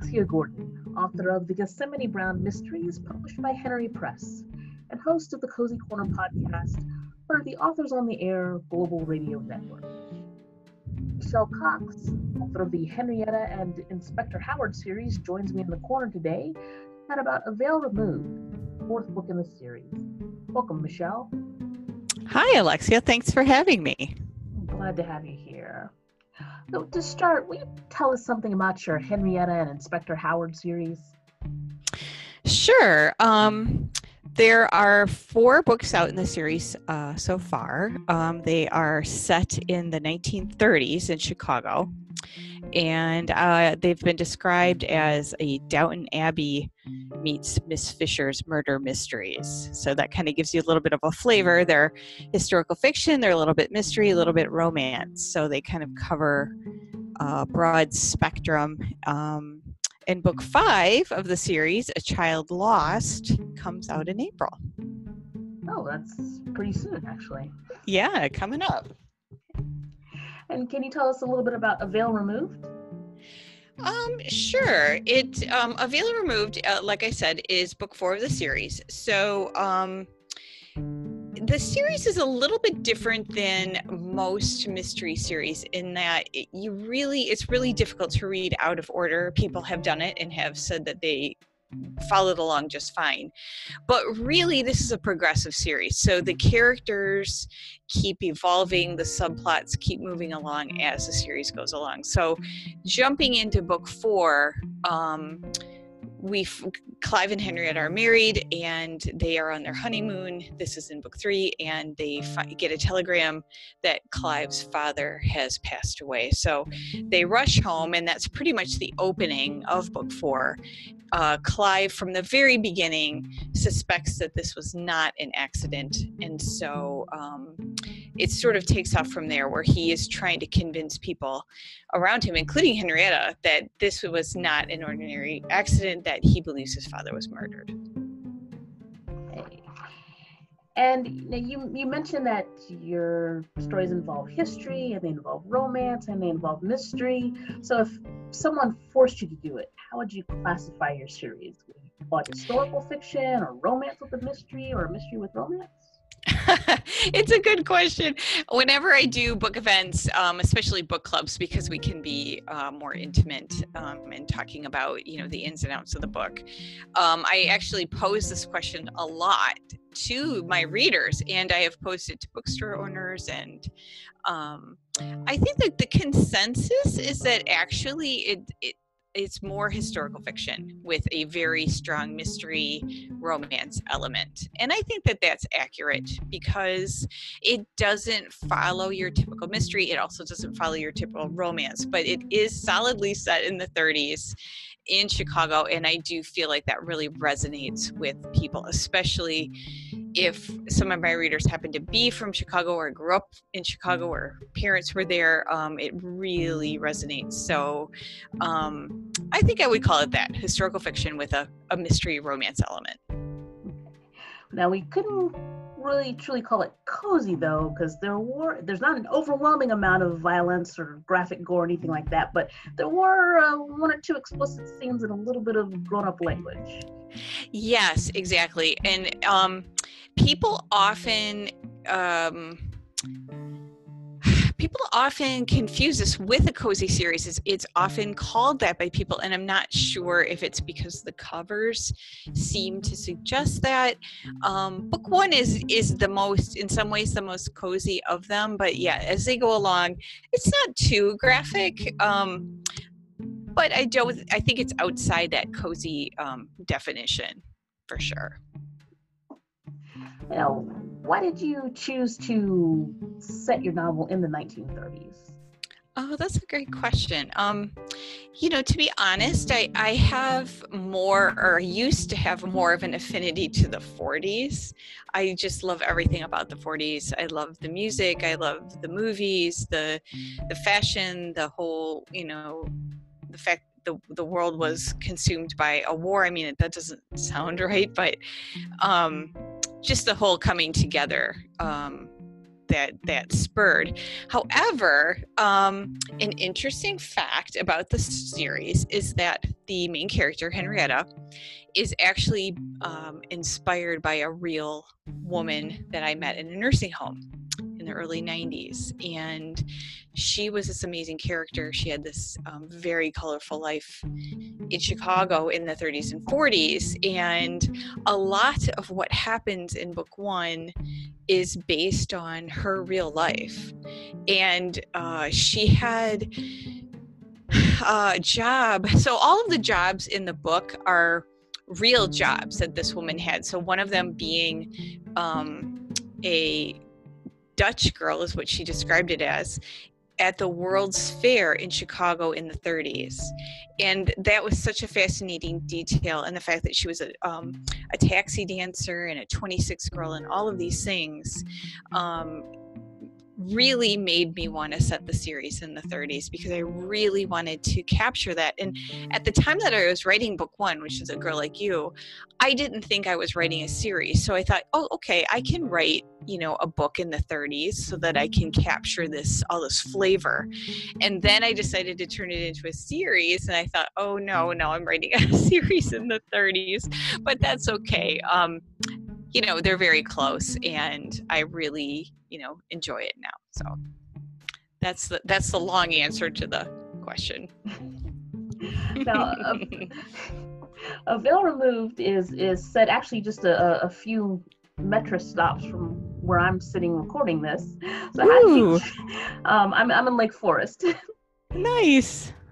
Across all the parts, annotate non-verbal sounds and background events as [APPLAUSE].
Alexia Gordon, author of The Gethsemane Brown Mysteries, published by Henery Press, and host of the Cozy Corner podcast, part of the Authors on the Air Global Radio Network. Michelle Cox, author of the Henrietta and Inspector Howard series, joins me in the corner today to chat about A Veil Removed, fourth book in the series. Welcome, Michelle. Hi, Alexia. Thanks for having me. I'm glad to have you here. So, to start, will you tell us something about your Henrietta and Inspector Howard series? Sure. Um, there are four books out in the series uh, so far. Um, they are set in the 1930s in Chicago, and uh, they've been described as a Downton Abbey meets Miss Fisher's murder mysteries. So that kind of gives you a little bit of a flavor. They're historical fiction, they're a little bit mystery, a little bit romance. So they kind of cover a broad spectrum. Um, and book five of the series, A Child Lost, comes out in April. Oh, that's pretty soon, actually. Yeah, coming up. And can you tell us a little bit about A Veil Removed? Um, sure. It um, A Veil Removed, uh, like I said, is book four of the series. So um, the series is a little bit different than most mystery series in that it, you really it's really difficult to read out of order. People have done it and have said that they followed along just fine. But really, this is a progressive series. So the characters keep evolving, the subplots keep moving along as the series goes along. So jumping into book four, um, we Clive and Henrietta are married and they are on their honeymoon. This is in book three, and they fi- get a telegram that Clive's father has passed away. So they rush home, and that's pretty much the opening of book four. Uh, Clive, from the very beginning, suspects that this was not an accident, and so um, it sort of takes off from there, where he is trying to convince people around him, including Henrietta, that this was not an ordinary accident, that he believes his father was murdered. And you, you mentioned that your stories involve history and they involve romance and they involve mystery. So if someone forced you to do it, how would you classify your series? Like historical fiction or romance with a mystery or a mystery with romance? [LAUGHS] it's a good question. Whenever I do book events, um, especially book clubs, because we can be uh, more intimate um, in talking about you know the ins and outs of the book, um, I actually pose this question a lot to my readers, and I have posted to bookstore owners, and um, I think that the consensus is that actually it, it it's more historical fiction with a very strong mystery romance element and i think that that's accurate because it doesn't follow your typical mystery it also doesn't follow your typical romance but it is solidly set in the 30s in chicago and i do feel like that really resonates with people especially if some of my readers happen to be from Chicago or grew up in Chicago or parents were there, um, it really resonates. So um, I think I would call it that historical fiction with a, a mystery romance element. Now we couldn't really truly call it cozy though, because there were there's not an overwhelming amount of violence or graphic gore or anything like that, but there were uh, one or two explicit scenes and a little bit of grown-up language. Yes, exactly, and um, people often um, people often confuse this with a cozy series. It's, it's, often called that by people and i'm not sure if it's because the covers seem to suggest that. Um, book one is is the most in some ways the most cozy of them but yeah as they go along it's not too graphic um, but i don't i think it's outside that cozy um, definition for sure know, why did you choose to set your novel in the 1930s? Oh, that's a great question. Um, you know, to be honest, I, I have more or used to have more of an affinity to the 40s. I just love everything about the 40s. I love the music, I love the movies, the the fashion, the whole, you know, the fact the, the world was consumed by a war. I mean, that doesn't sound [LAUGHS] right, but um, just the whole coming together um, that that spurred. However, um, an interesting fact about the series is that the main character Henrietta is actually um, inspired by a real woman that I met in a nursing home in the early 90s. And she was this amazing character. She had this um, very colorful life in Chicago in the 30s and 40s. And a lot of what happens in book one is based on her real life. And uh, she had a job. So all of the jobs in the book are real jobs that this woman had. So one of them being um, a Dutch girl, is what she described it as, at the World's Fair in Chicago in the 30s. And that was such a fascinating detail. And the fact that she was a, um, a taxi dancer and a 26 girl and all of these things um, really made me want to set the series in the 30s because I really wanted to capture that. And at the time that I was writing book one, which is A Girl Like You, I didn't think I was writing a series. So I thought, oh, okay, I can write, you know, a book in the 30s so that I can capture this, all this flavor. And then I decided to turn it into a series. And I thought, oh, no, no, I'm writing [LAUGHS] a series in the 30s, but that's okay. Um, you know they're very close and i really you know enjoy it now so. That's the that's the long answer to the question. [LAUGHS] Now a, a veil removed is is said actually just a, a few metro stops from where i'm sitting recording this. So how did you, [LAUGHS] um, I'm, I'm in lake forest. Nice. [LAUGHS]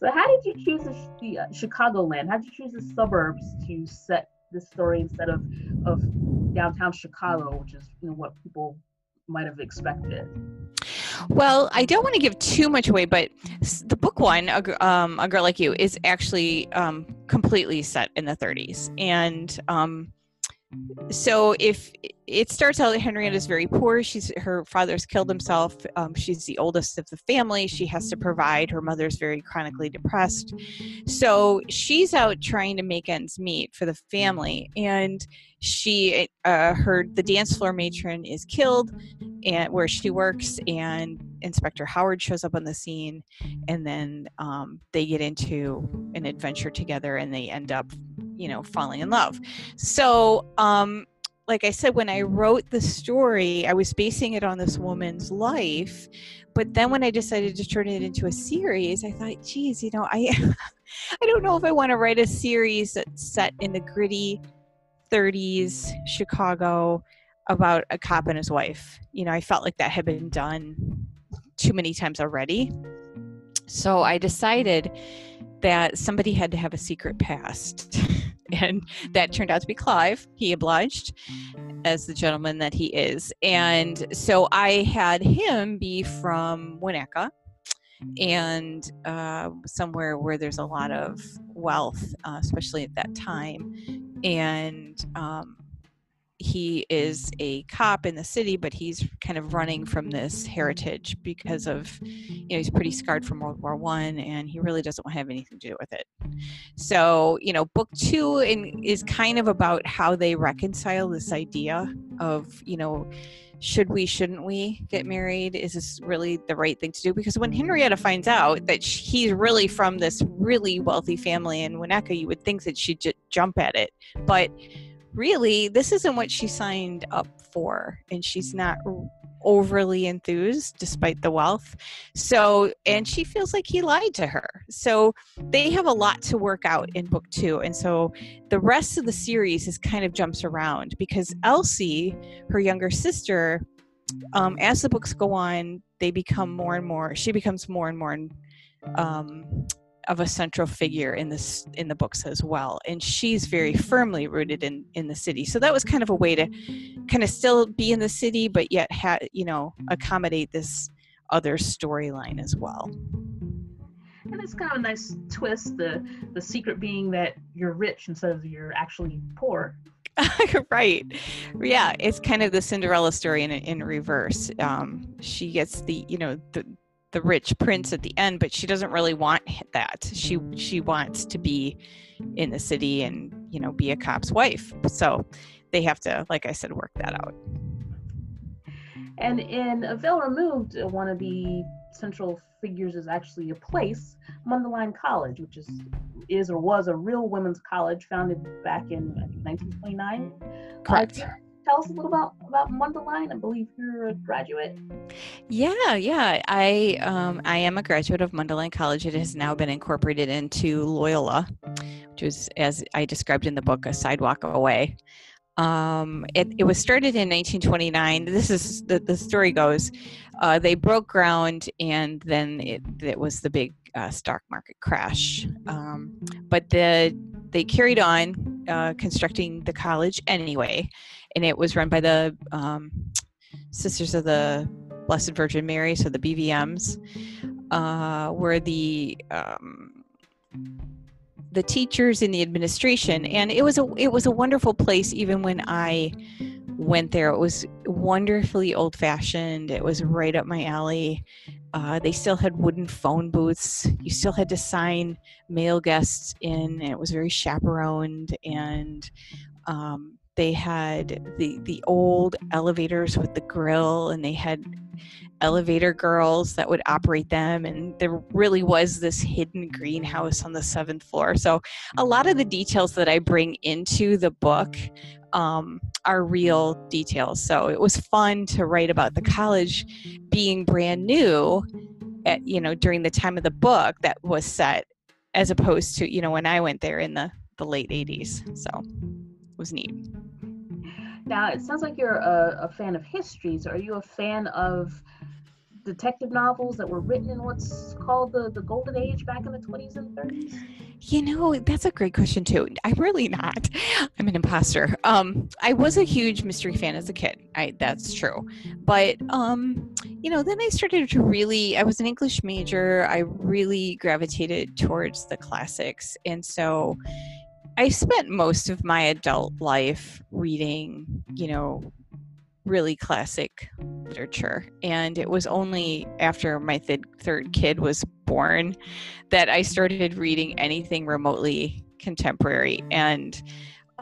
So how did you choose the, the uh, chicagoland? How did you choose the suburbs to set this story instead of of downtown Chicago, which is you know what people might have expected. Well, I don't want to give too much away, but the book one, a, um, a girl like you, is actually um, completely set in the 30s, and um, so if it starts out that henrietta is very poor she's her father's killed himself um, she's the oldest of the family she has to provide her mother's very chronically depressed. So she's out trying to make ends meet for the family and she uh, her the dance floor matron is killed and where she works and inspector howard shows up on the scene and then um, they get into an adventure together and they end up you know falling in love. So um like i said when i wrote the story i was basing it on this woman's life but then when i decided to turn it into a series i thought geez you know i [LAUGHS] i don't know if i want to write a series that's set in the gritty 30s chicago about a cop and his wife. You know i felt like that had been done too many times already so i decided that somebody had to have a secret past [LAUGHS] and that turned out to be Clive. He obliged as the gentleman that he is. And so I had him be from Winnetka and uh, somewhere where there's a lot of wealth, uh, especially at that time. And um, he is a cop in the city, but he's kind of running from this heritage because of, you know, he's pretty scarred from World War One, and he really doesn't want to have anything to do with it. So, you know, book two in, is kind of about how they reconcile this idea of, you know, should we, shouldn't we get married? Is this really the right thing to do? Because when Henrietta finds out that he's really from this really wealthy family in Winnetka, you would think that she'd just jump at it, but really, this isn't what she signed up for, and she's not overly enthused despite the wealth. So, and she feels like he lied to her. So, they have a lot to work out in book two. And so, the rest of the series is kind of jumps around because Elsie, her younger sister, um, as the books go on, they become more and more, she becomes more and more um, of a central figure in this in the books as well and she's very firmly rooted in in the city. So that was kind of a way to kind of still be in the city but yet you know accommodate this other storyline as well. And it's kind of a nice twist the the secret being that you're rich instead of you're actually poor. [LAUGHS] Right. Yeah it's kind of the cinderella story in, in reverse. Um, she gets the you know the the rich prince at the end but she doesn't really want that she she wants to be in the city and you know be a cop's wife so they have to like i said work that out And in A Veil Removed, one of the central figures is actually a place, Mundelein College, which is is or was a real women's college founded back in 1929. Correct. Uh, tell us a little about about Mundelein. I believe you're a graduate. Yeah, yeah. I um, I am a graduate of Mundelein College. It has now been incorporated into Loyola, which is, as I described in the book, a sidewalk away. Um, it, it was started in 1929. This is the, the story goes. Uh, they broke ground, and then it, it was the big uh, stock market crash. Um, but the they carried on uh, constructing the college anyway, and it was run by the um, Sisters of the Blessed Virgin Mary, so the BVMs, uh, were the um, the teachers in the administration, and it was a it was a wonderful place. Even when I went there, it was wonderfully old fashioned. It was right up my alley. Uh, they still had wooden phone booths. You still had to sign male guests in. It was very chaperoned, and um, they had the the old elevators with the grill and they had elevator girls that would operate them and there really was this hidden greenhouse on the seventh floor. So a lot of the details that i bring into the book um, are real details. So it was fun to write about the college being brand new at you know during the time of the book that was set as opposed to you know when i went there in the the late 80s so it was neat now, it sounds like you're a, a fan of histories. Are you a fan of detective novels that were written in what's called the, the golden age back in the 20s and 30s? You know, that's a great question too. I'm really not. I'm an imposter. Um, I was a huge mystery fan as a kid. I that's true. But um, you know, then I started to really I was an English major. I really gravitated towards the classics. And so I spent most of my adult life reading, you know, really classic literature. And it was only after my th- third kid was born that I started reading anything remotely contemporary. And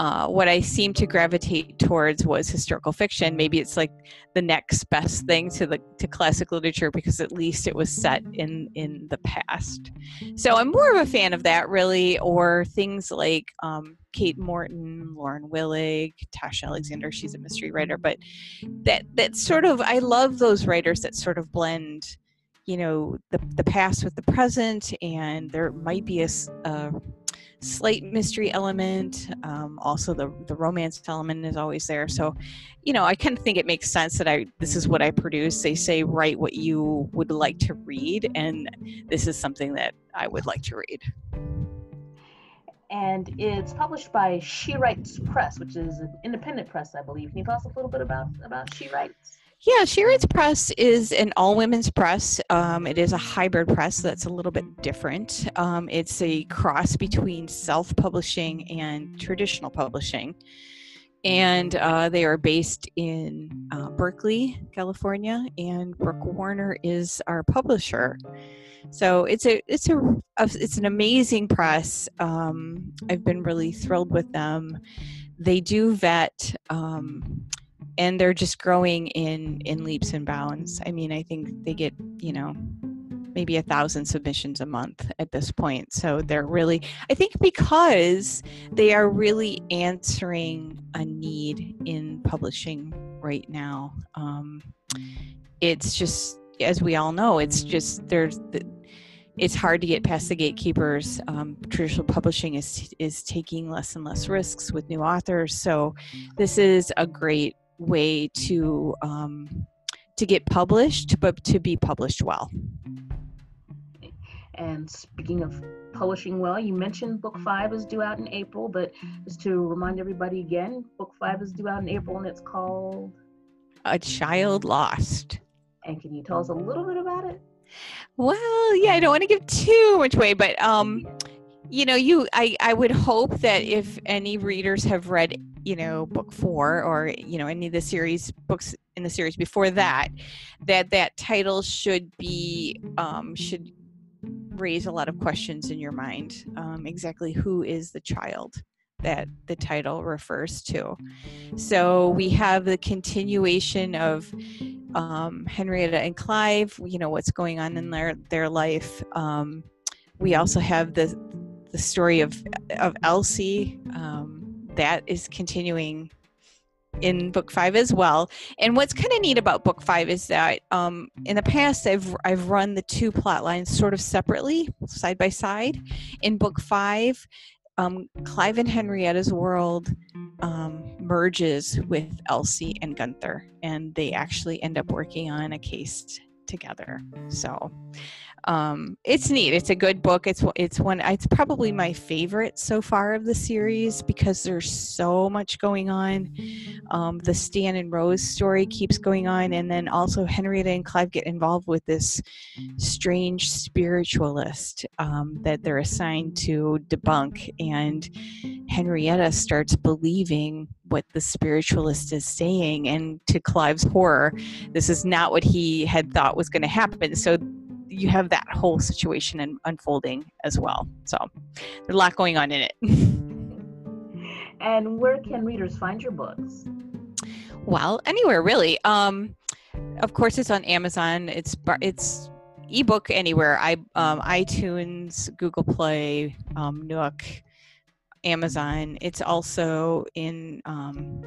uh, what I seemed to gravitate towards was historical fiction. Maybe it's like the next best thing to the to classic literature because at least it was set in in the past. So I'm more of a fan of that, really, or things like um, Kate Morton, Lauren Willig, Tasha Alexander. She's a mystery writer, but that that sort of I love those writers that sort of blend you know the the past with the present and there might be a, a slight mystery element. Um, also, the the romance element is always there. So, you know, I kind of think it makes sense that I this is what I produce. They say write what you would like to read, and this is something that I would like to read. And it's published by She Writes Press, which is an independent press, I believe. Can you tell us a little bit about about She Writes? Yeah, She Writes Press is an all women's press. Um, it is a hybrid press that's a little bit different. Um, it's a cross between self publishing and traditional publishing. And uh, they are based in uh, Berkeley, California, and Brooke Warner is our publisher. So it's a it's a, a it's an amazing press. Um, I've been really thrilled with them. They do vet um, and they're just growing in in leaps and bounds. I mean i think they get you know maybe a thousand submissions a month at this point. So they're really i think because they are really answering a need in publishing right now um, it's just as we all know it's just there's it's hard to get past the gatekeepers. Um, traditional publishing is is taking less and less risks with new authors, so this is a great way to um, to get published, but to be published well. And speaking of publishing well, you mentioned book five is due out in April, but just to remind everybody again, book five is due out in April and it's called A Child Lost. And can you tell us a little bit about it? Well, yeah, I don't want to give too much away, but um, you know, you I I would hope that if any readers have read you know book four or you know any of the series books in the series before that that that title should be um, should raise a lot of questions in your mind um, exactly who is the child that the title refers to so we have the continuation of um, Henrietta and Clive, you know, what's going on in their, their life. Um, we also have the, the story of, of Elsie um, that is continuing in book five as well. And what's kind of neat about book five is that um, in the past I've I've run the two plot lines sort of separately, side by side. In book five, um, Clive and Henrietta's world um, merges with Elsie and Gunther, and they actually end up working on a case together. So um, it's neat. It's a good book. It's it's one. It's probably my favorite so far of the series because there's so much going on. Um, the Stan and Rose story keeps going on, and then also Henrietta and Clive get involved with this strange spiritualist um, that they're assigned to debunk, and Henrietta starts believing what the spiritualist is saying, and to Clive's horror, this is not what he had thought was going to happen. So you have that whole situation and unfolding as well. So there's a lot going on in it. [LAUGHS] and where can readers find your books? Well, anywhere really. Um, of course, it's on Amazon. It's it's ebook anywhere. I um, iTunes, Google Play, um, Nook. Amazon. It's also in um,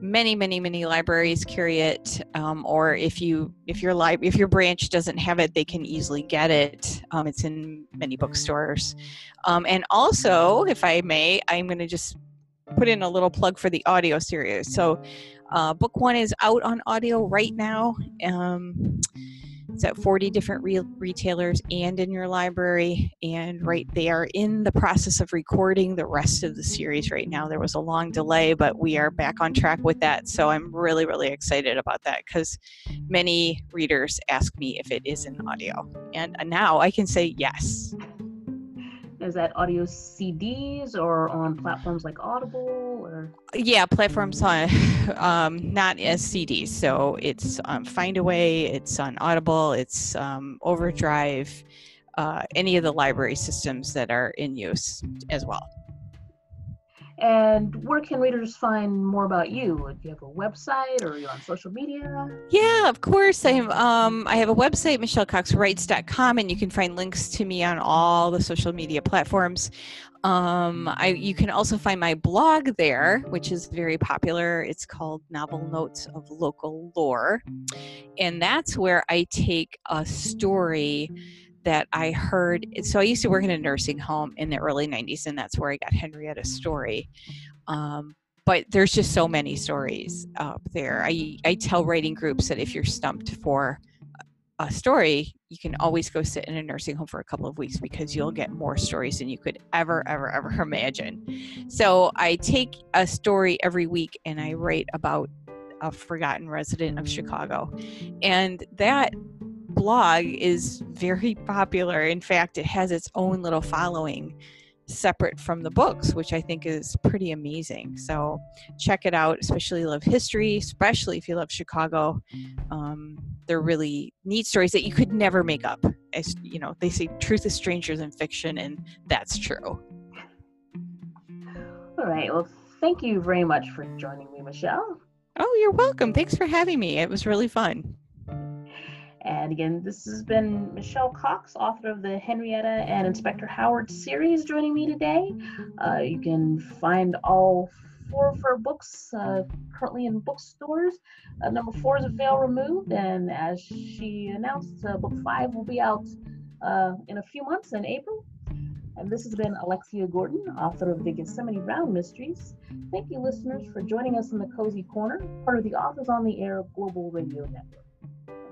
many, many, many libraries carry it. Um, or if you if your li- if your branch doesn't have it, they can easily get it. Um, it's in many bookstores. Um, and also, if I may, I'm going to just put in a little plug for the audio series. So, uh, book one is out on audio right now. It's at 40 different re- retailers and in your library. And right, they are in the process of recording the rest of the series right now. There was a long delay, but we are back on track with that. So I'm really, really excited about that because many readers ask me if it is in audio. And uh, now I can say yes. Is that audio CDs or on platforms like Audible or? Yeah, platforms on [LAUGHS] um, not as CDs. So it's um, Findaway, it's on Audible, it's um, Overdrive, uh, any of the library systems that are in use as well. And where can readers find more about you? Do you have a website or are you on social media? Yeah, of course. I have, um, I have a website, michellecoxwrites.com, and you can find links to me on all the social media platforms. Um, I, you can also find my blog there, which is very popular. It's called Novel Notes of Local Lore. And that's where I take a story that I heard. So I used to work in a nursing home in the early 90s, and that's where I got Henrietta's story. Um, but there's just so many stories up there. I, I tell writing groups that if you're stumped for a story, you can always go sit in a nursing home for a couple of weeks because you'll get more stories than you could ever, ever, ever [LAUGHS] imagine. So I take a story every week and I write about a forgotten resident of Chicago. And that blog is very popular. In fact, it has its own little following separate from the books, which I think is pretty amazing. So check it out, especially love history, especially if you love Chicago. Um, they're really neat stories that you could never make up. As you know, they say truth is stranger than fiction, and that's true. All right. Well, thank you very much for joining me, Michelle. Oh, you're welcome. Thanks for having me. It was really fun. And again, this has been Michelle Cox, author of the Henrietta and Inspector Howard series, joining me today. Uh, you can find all four of her books uh, currently in bookstores. Uh, number four is A Veil Removed, and as she announced, uh, book five will be out uh, in a few months in April. And this has been Alexia Gordon, author of the Gethsemane Brown Mysteries. Thank you, listeners, for joining us in the Cozy Corner, part of the Authors on the Air Global Radio Network.